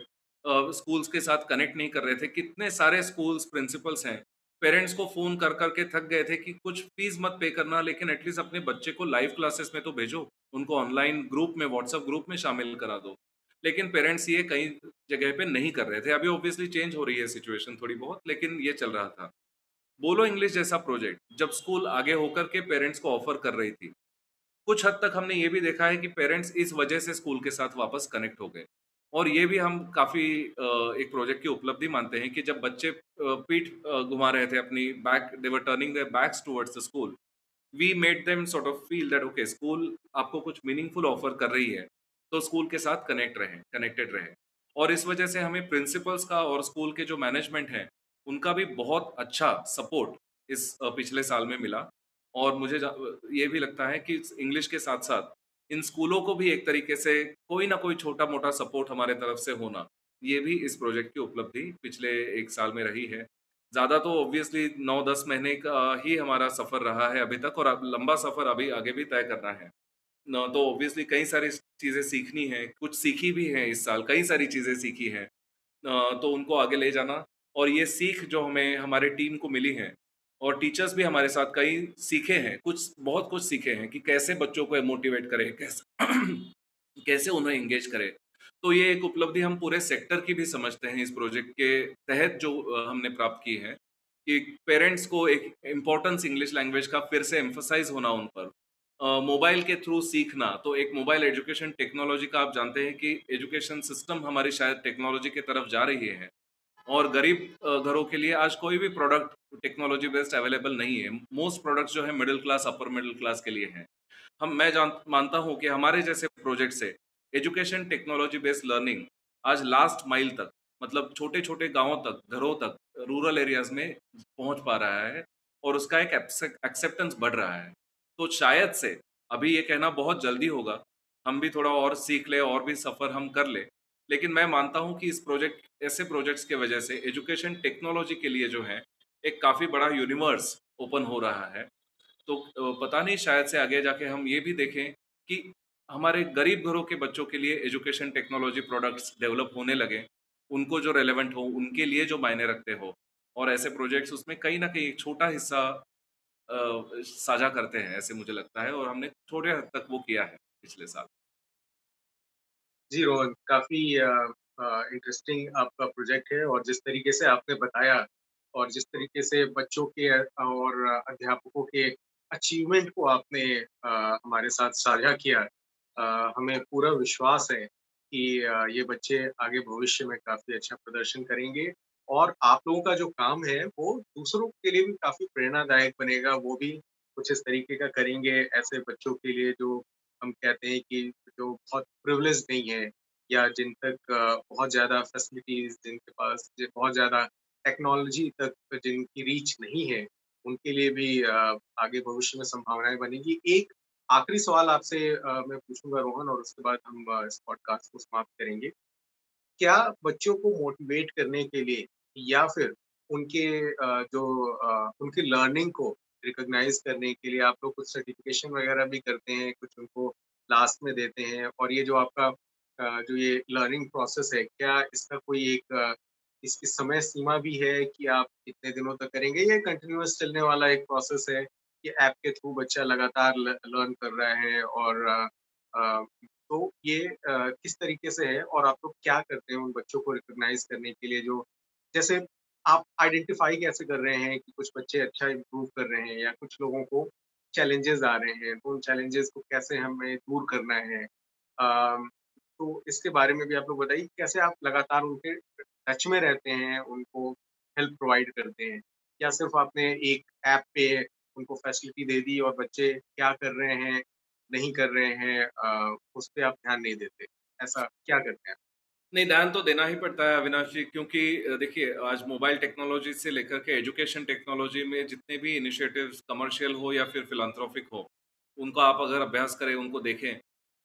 स्कूल्स के साथ कनेक्ट नहीं कर रहे थे। कितने सारे स्कूल्स प्रिंसिपल्स हैं पेरेंट्स को फ़ोन कर करके थक गए थे कि कुछ फ़ीस मत पे करना, लेकिन एटलीस्ट अपने बच्चे को लाइव क्लासेस में तो भेजो, उनको ऑनलाइन ग्रुप में व्हाट्सएप ग्रुप में शामिल करा दो। लेकिन पेरेंट्स ये कई जगह पे नहीं कर रहे थे। अभी ऑब्वियसली चेंज हो रही है सिचुएशन थोड़ी बहुत, लेकिन ये चल रहा था। बोलो इंग्लिश जैसा प्रोजेक्ट जब स्कूल आगे होकर के पेरेंट्स को ऑफ़र कर रही थी। कुछ हद तक हमने ये भी देखा है कि पेरेंट्स इस वजह से स्कूल के साथ वापस कनेक्ट हो गए। और ये भी हम काफ़ी एक प्रोजेक्ट की उपलब्धि मानते हैं कि जब बच्चे पीठ घुमा रहे थे अपनी back they were turning their backs towards the school we made them sort of feel that okay school आपको कुछ मीनिंगफुल ऑफ़र कर रही है तो स्कूल के साथ कनेक्ट रहें कनेक्टेड रहें। और इस वजह से हमें प्रिंसिपल्स का और स्कूल के जो मैनेजमेंट है, उनका भी बहुत अच्छा सपोर्ट इस पिछले साल में मिला। और मुझे ये भी लगता है कि इंग्लिश के साथ-साथ इन स्कूलों को भी एक तरीके से कोई ना कोई छोटा-मोटा सपोर्ट हमारे तरफ़ से होना, ये भी इस प्रोजेक्ट की उपलब्धि पिछले एक साल में रही है। ज़्यादा तो ऑब्वियसली नौ दस महीने का ही हमारा सफ़र रहा है अभी तक और अब लंबा सफ़र अभी आगे भी तय करना है। तो ऑब्वियसली कई सारी चीज़ें सीखनी हैं कुछ सीखी भी हैं इस साल, कई सारी चीज़ें सीखी हैं। तो उनको आगे ले जाना और ये सीख जो हमें हमारे टीम को मिली है और टीचर्स भी हमारे साथ कई सीखे हैं, कुछ बहुत कुछ सीखे हैं कि कैसे बच्चों को मोटिवेट करें, कैसे कैसे उन्हें इंगेज करें। तो ये एक उपलब्धि हम पूरे सेक्टर की भी समझते हैं इस प्रोजेक्ट के तहत जो हमने प्राप्त की है कि पेरेंट्स को एक इम्पोर्टेंस इंग्लिश लैंग्वेज का फिर से एम्फोसाइज होना उन पर मोबाइल के थ्रू सीखना तो एक मोबाइल एजुकेशन टेक्नोलॉजी का आप जानते हैं कि एजुकेशन सिस्टम हमारी शायद टेक्नोलॉजी की तरफ़ जा रही है और गरीब घरों के लिए आज कोई भी प्रोडक्ट टेक्नोलॉजी बेस्ड अवेलेबल नहीं है। मोस्ट प्रोडक्ट्स जो है middle class upper middle class के लिए हैं। हम, मैं जान, मानता हूँ कि हमारे जैसे प्रोजेक्ट से एजुकेशन टेक्नोलॉजी बेस्ड लर्निंग आज लास्ट माइल तक मतलब छोटे छोटे गाँवों तक, घरों तक रूरल एरियाज़ में पहुँच पा रहा है और उसका एक एक्सेप्टेंस बढ़ रहा है। तो शायद से अभी ये कहना बहुत जल्दी होगा, हम भी थोड़ा और सीख ले, और भी सफ़र हम कर ले लेकिन मैं मानता हूँ कि इस प्रोजेक्ट, ऐसे प्रोजेक्ट्स के वजह से एजुकेशन टेक्नोलॉजी के लिए जो है, एक काफ़ी बड़ा यूनिवर्स ओपन हो रहा है। तो पता नहीं, शायद से आगे जाके हम ये भी देखें कि हमारे गरीब घरों के बच्चों के लिए एजुकेशन टेक्नोलॉजी प्रोडक्ट्स डेवलप होने लगे, उनको जो रेलेवेंट हो, उनके लिए जो मायने रखते हो और ऐसे प्रोजेक्ट्स उसमें कहीं ना कहीं एक छोटा हिस्सा साझा करते हैं, ऐसे मुझे लगता है और हमने थोड़े हद तक वो किया है पिछले साल। जी रोहन काफ़ी इंटरेस्टिंग आपका प्रोजेक्ट है और जिस तरीके से आपने बताया और जिस तरीके से बच्चों के और अध्यापकों के अचीवमेंट को आपने आ, हमारे साथ साझा किया आ, हमें पूरा विश्वास है कि आ, ये बच्चे आगे भविष्य में काफ़ी अच्छा प्रदर्शन करेंगे और आप लोगों का जो काम है वो दूसरों के लिए भी काफ़ी प्रेरणादायक बनेगा, वो भी कुछ इस तरीके का करेंगे ऐसे बच्चों के लिए जो हम कहते हैं कि जो बहुत प्रिवलेज नहीं है या जिन तक बहुत ज़्यादा फैसिलिटीज़ जिनके पास बहुत ज़्यादा टेक्नोलॉजी तक जिनकी रीच नहीं है, उनके लिए भी आगे भविष्य में संभावनाएँ बनेगी। एक आखिरी सवाल आपसे मैं पूछूँगा रोहन और उसके बाद हम इस पॉडकास्ट को समाप्त करेंगे। क्या बच्चों को मोटिवेट करने के लिए या फिर उनके जो उनकी लर्निंग को रिकॉग्नाइज करने के लिए आप लोग कुछ सर्टिफिकेशन वगैरह भी करते हैं, कुछ उनको लास्ट में देते हैं और ये जो आपका जो ये लर्निंग प्रोसेस है, क्या इसका कोई एक इसकी समय सीमा भी है कि आप कितने दिनों तक करेंगे? ये कंटिन्यूस चलने वाला एक प्रोसेस है? कि ऐप के थ्रू बच्चा लगातार लर्न कर रहा है और तो ये किस तरीके से है और आप लोग क्या करते हैं उन बच्चों को रिकॉग्नाइज करने के लिए जो जैसे आप आइडेंटिफाई कैसे कर रहे हैं कि कुछ बच्चे अच्छा इम्प्रूव कर रहे हैं या कुछ लोगों को चैलेंजेस आ रहे हैं तो उन चैलेंजेस को कैसे हमें दूर करना है तो इसके बारे में भी आप लोग बताइए कैसे आप लगातार उनके टच में रहते हैं उनको हेल्प प्रोवाइड करते हैं या सिर्फ़ आपने एक ऐप पे उनको फैसिलिटी दे दी और बच्चे क्या कर रहे हैं, नहीं कर रहे हैं उस पर आप ध्यान नहीं देते। ऐसा क्या करते हैं? नहीं, ध्यान तो देना ही पड़ता है अविनाश जी क्योंकि देखिए आज मोबाइल टेक्नोलॉजी से लेकर के एजुकेशन टेक्नोलॉजी में जितने भी इनिशिएटिव्स कमर्शियल हो या फिर फिलांथ्रोपिक हो, उनको आप अगर अभ्यास करें, उनको देखें,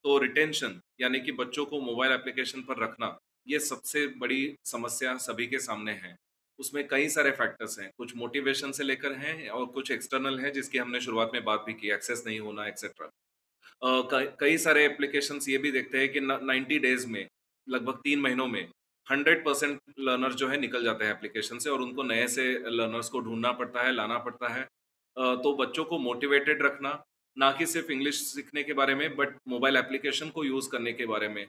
तो रिटेंशन यानी कि बच्चों को मोबाइल एप्लीकेशन पर रखना, ये सबसे बड़ी समस्या सभी के सामने है। उसमें कई सारे फैक्टर्स हैं कुछ मोटिवेशन से लेकर हैं और कुछ एक्सटर्नल हैं जिसकी हमने शुरुआत में बात भी की एक्सेस नहीं होना एक्सेट्रा कई सारे एप्लीकेशंस ये भी देखते हैं कि नाइन्टी डेज़ में लगभग तीन महीनों में हंड्रेड परसेंट लर्नर जो है निकल जाते हैं एप्लीकेशन से और उनको नए से लर्नर्स को ढूंढना पड़ता है, लाना पड़ता है। तो बच्चों को मोटिवेटेड रखना, ना कि सिर्फ़ इंग्लिश सीखने के बारे में बट मोबाइल एप्लीकेशन को यूज़ करने के बारे में।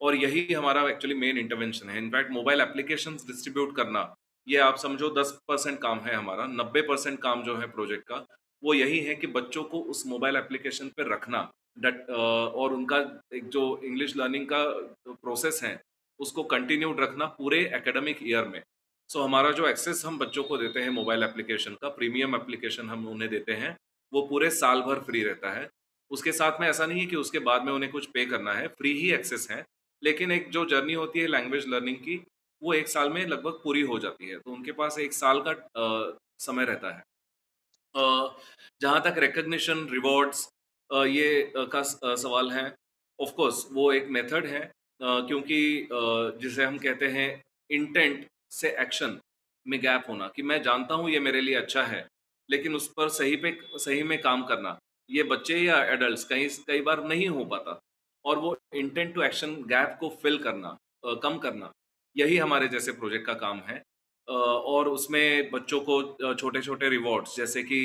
और यही हमारा एक्चुअली मेन इंटरवेंशन है। In fact mobile application distribute करना, ये आप समझो 10 परसेंट काम है हमारा 90 परसेंट काम जो है प्रोजेक्ट का, वो यही है कि बच्चों को उस मोबाइल एप्लीकेशन पर रखना। डट और उनका एक जो इंग्लिश लर्निंग का प्रोसेस है उसको कंटिन्यूड रखना पूरे एकेडमिक ईयर में। सो so, हमारा जो एक्सेस हम बच्चों को देते हैं मोबाइल एप्लीकेशन का प्रीमियम एप्लीकेशन हम उन्हें देते हैं वो पूरे साल भर फ्री रहता है। उसके साथ में ऐसा नहीं है कि उसके बाद में उन्हें कुछ पे करना है फ्री ही एक्सेस है लेकिन एक जो जर्नी होती है लैंग्वेज लर्निंग की वो एक साल में लगभग पूरी हो जाती है। तो उनके पास एक साल का आ, समय रहता है। जहाँ तक रिकग्निशन रिवॉर्ड्स ये का सवाल है। ऑफ़ कोर्स वो एक मेथड है क्योंकि जिसे हम कहते हैं इंटेंट से एक्शन में गैप होना, कि मैं जानता हूँ ये मेरे लिए अच्छा है, लेकिन उस पर सही पे, सही में काम करना, ये बच्चे या एडल्ट कई कई बार नहीं हो पाता। और वो इंटेंट टू एक्शन गैप को फिल करना कम करना, यही हमारे जैसे प्रोजेक्ट का काम है। और उसमें बच्चों को छोटे छोटे रिवॉर्ड्स जैसे कि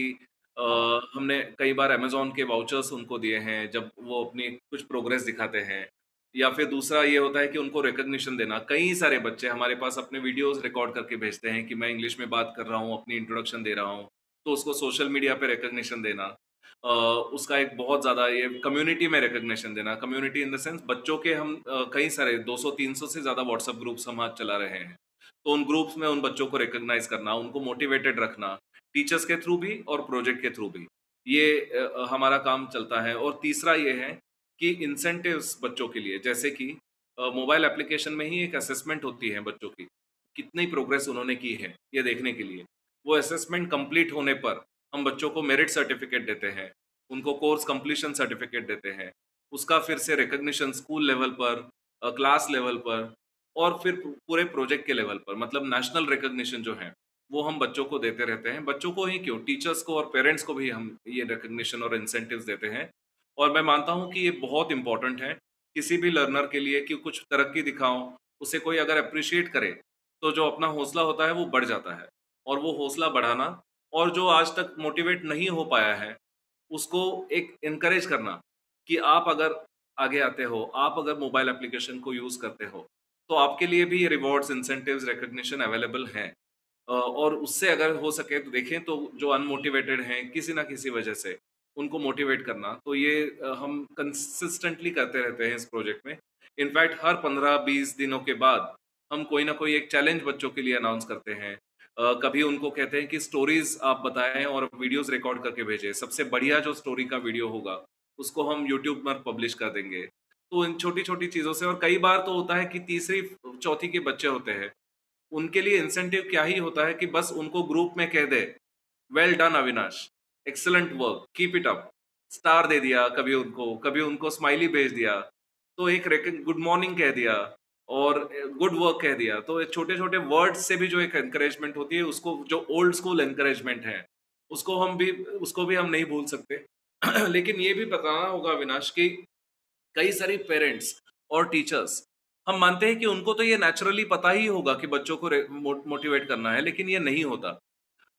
हमने कई बार अमेजोन के वाउचर्स उनको दिए हैं, जब वो अपनी कुछ प्रोग्रेस दिखाते हैं। या फिर दूसरा ये होता है कि उनको रिकग्निशन देना। कई सारे बच्चे हमारे पास अपने वीडियोस रिकॉर्ड करके भेजते हैं कि मैं इंग्लिश में बात कर रहा हूँ, अपनी इंट्रोडक्शन दे रहा हूँ। तो उसको सोशल मीडिया पे रिकग्निशन देना। उसका एक बहुत ज़्यादा ये कम्युनिटी में रिकग्निशन देना। कम्युनिटी इन द सेंस बच्चों के हम कई सारे 200-300 से ज़्यादा व्हाट्सएप ग्रुप्स हम आज चला रहे हैं। तो उन ग्रुप्स में उन बच्चों को रिकग्नाइज करना, उनको मोटिवेटेड रखना। टीचर्स के थ्रू भी और प्रोजेक्ट के थ्रू भी। ये हमारा काम चलता है। और तीसरा ये है कि इंसेंटिव्स बच्चों के लिए, जैसे कि मोबाइल एप्लीकेशन में ही एक असेसमेंट होती है बच्चों की, कितनी प्रोग्रेस उन्होंने की है, ये देखने के लिए। वो असेसमेंट कंप्लीट होने पर हम बच्चों को मेरिट सर्टिफिकेट देते हैं, उनको कोर्स कंप्लीशन सर्टिफिकेट देते हैं, उसका फिर से रिकग्निशन स्कूल लेवल पर क्लास लेवल पर, और फिर पूरे प्रोजेक्ट के लेवल पर मतलब नेशनल रिकग्निशन जो है वो हम बच्चों को देते रहते हैं। बच्चों को ही क्यों? टीचर्स को और पेरेंट्स को भी हम ये रिकग्निशन और इंसेंटिव्स देते हैं। और मैं मानता हूँ कि ये बहुत इंपॉर्टेंट है। किसी भी लर्नर के लिए कि कुछ तरक्की दिखाओ, उसे कोई अगर अप्रिशिएट करे तो जो अपना हौसला होता है वो बढ़ जाता है। और वो हौसला बढ़ाना और जो आज तक मोटिवेट नहीं हो पाया है, उसको एक इनक्रेज करना कि आप अगर आगे आते हो, आप अगर मोबाइल एप्लीकेशन को यूज़ करते हो तो आपके लिए भी ये रिवॉर्ड्स इंसेंटिव्स रिकग्निशन अवेलेबल हैं। और उससे अगर हो सके तो देखें तो जो अनमोटिवेटेड हैं, किसी ना किसी वजह से उनको मोटिवेट करना। तो ये हम कंसिस्टेंटली करते रहते हैं इस प्रोजेक्ट में। इनफैक्ट हर पंद्रह बीस दिनों के बाद हम कोई ना कोई एक चैलेंज बच्चों के लिए अनाउंस करते हैं। कभी उनको कहते हैं कि स्टोरीज आप बताएँ और वीडियोस रिकॉर्ड करके भेजें। सबसे बढ़िया जो स्टोरी का वीडियो होगा, उसको हम यूट्यूब पर पब्लिश कर देंगे। तो इन छोटी छोटी चीज़ों से और कई बार तो होता है कि तीसरी, चौथी के बच्चे होते हैं उनके लिए इंसेंटिव क्या ही होता है कि बस उनको ग्रुप में कह दे well done Avinash excellent work keep it up star दे दिया कभी उनको कभी उनको स्माइली भेज दिया तो एक गुड मॉर्निंग कह दिया और गुड वर्क कह दिया। तो छोटे छोटे वर्ड्स से भी जो एक एनकरेजमेंट होती है, उसको जो ओल्ड स्कूल एनकरेजमेंट है, उसको हम भी, उसको भी हम नहीं भूल सकते। लेकिन ये भी बताना होगा अविनाश की कई सारी पेरेंट्स और टीचर्स हम मानते हैं कि उनको तो ये नेचुरली पता ही होगा कि बच्चों को मोटिवेट करना है, लेकिन ये नहीं होता।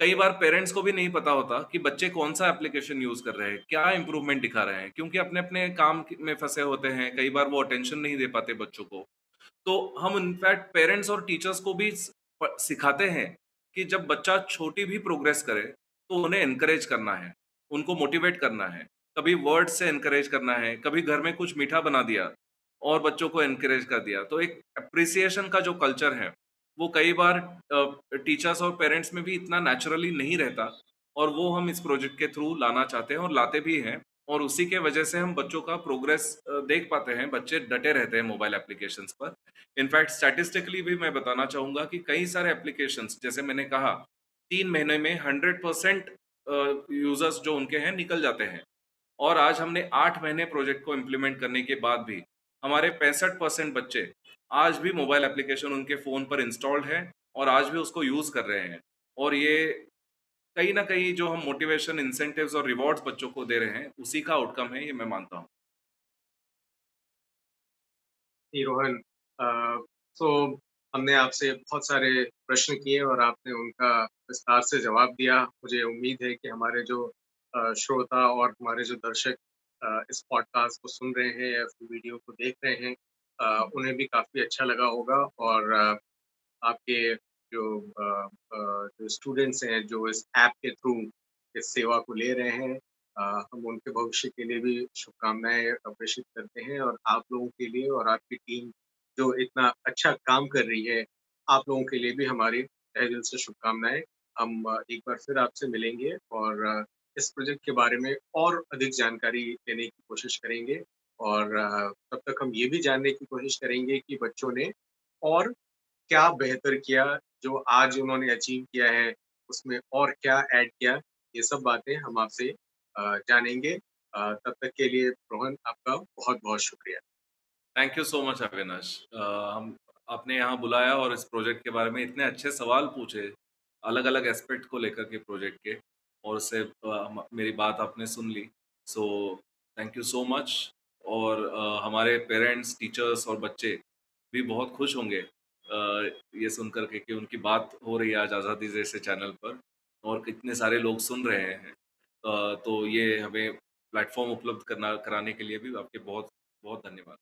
कई बार पेरेंट्स को भी नहीं पता होता कि बच्चे कौन सा एप्लीकेशन यूज़ कर रहे हैं, क्या इंप्रूवमेंट दिखा रहे हैं, क्योंकि अपने अपने काम में फंसे होते हैं, कई बार वो अटेंशन नहीं दे पाते बच्चों को। तो हम इनफैक्ट पेरेंट्स और टीचर्स को भी सिखाते हैं कि जब बच्चा छोटी भी प्रोग्रेस करे तो उन्हें इनकरेज करना है, उनको मोटिवेट करना है। कभी वर्ड से इनकरेज करना है, कभी घर में कुछ मीठा बना दिया और बच्चों को इनकरेज कर दिया। तो एक अप्रिसिएशन का जो कल्चर है, वो कई बार टीचर्स और पेरेंट्स में भी इतना नेचुरली नहीं रहता और वो हम इस प्रोजेक्ट के थ्रू लाना चाहते हैं और लाते भी हैं और उसी के वजह से हम बच्चों का प्रोग्रेस देख पाते हैं, बच्चे डटे रहते हैं मोबाइल एप्लीकेशन पर। इनफैक्ट स्टैटिस्टिकली भी मैं बताना चाहूँगा कि कई सारे एप्लीकेशन जैसे मैंने कहा, तीन महीने में हंड्रेड परसेंट यूज़र्स जो उनके हैं निकल जाते हैं। और आज हमने आठ महीने प्रोजेक्ट को इम्प्लीमेंट करने के बाद भी हमारे पैंसठ परसेंट बच्चे आज भी मोबाइल एप्लीकेशन उनके फ़ोन पर इंस्टॉल्ड है और आज भी उसको यूज़ कर रहे हैं। और ये कहीं ना कहीं जो हम मोटिवेशन इंसेंटिव्स और रिवॉर्ड्स बच्चों को दे रहे हैं, उसी का आउटकम है, ये मैं मानता हूँ। रोहन तो हमने आपसे बहुत सारे प्रश्न किए और आपने उनका विस्तार से जवाब दिया। मुझे उम्मीद है कि हमारे जो श्रोता और हमारे जो दर्शक इस पॉडकास्ट को सुन रहे हैं या फिर वीडियो को देख रहे हैं उन्हें भी काफ़ी अच्छा लगा होगा और आपके जो जो स्टूडेंट्स हैं, जो इस ऐप के थ्रू इस सेवा को ले रहे हैं हम उनके भविष्य के लिए भी शुभकामनाएँ प्रेषित करते हैं और आप लोगों के लिए और आपकी टीम जो इतना अच्छा काम कर रही है, आप लोगों के लिए भी हमारी तहे दिल से शुभकामनाएँ। हम एक बार फिर आपसे मिलेंगे और इस प्रोजेक्ट के बारे में और अधिक जानकारी देने की कोशिश करेंगे और तब तक हम ये भी जानने की कोशिश करेंगे कि बच्चों ने और क्या बेहतर किया, जो आज उन्होंने अचीव किया है, उसमें और क्या ऐड किया, ये सब बातें हम आपसे जानेंगे। तब तक के लिए रोहन आपका बहुत-बहुत शुक्रिया। Thank you so much Avinash. हम आपने यहाँ बुलाया और इस प्रोजेक्ट के बारे में इतने अच्छे सवाल पूछे, अलग-अलग एस्पेक्ट को लेकर के प्रोजेक्ट के और उससे मेरी बात आपने सुन ली। So thank you so much और अ, हमारे पेरेंट्स, टीचर्स और बच्चे भी बहुत खुश होंगे अ, ये सुन कर के कि उनकी बात हो रही है आज आज़ादी जैसे चैनल पर और कितने सारे लोग सुन रहे हैं। अ, तो ये हमें प्लेटफ़ॉर्म उपलब्ध करना कराने के लिए भी आपके बहुत, बहुत धन्यवाद।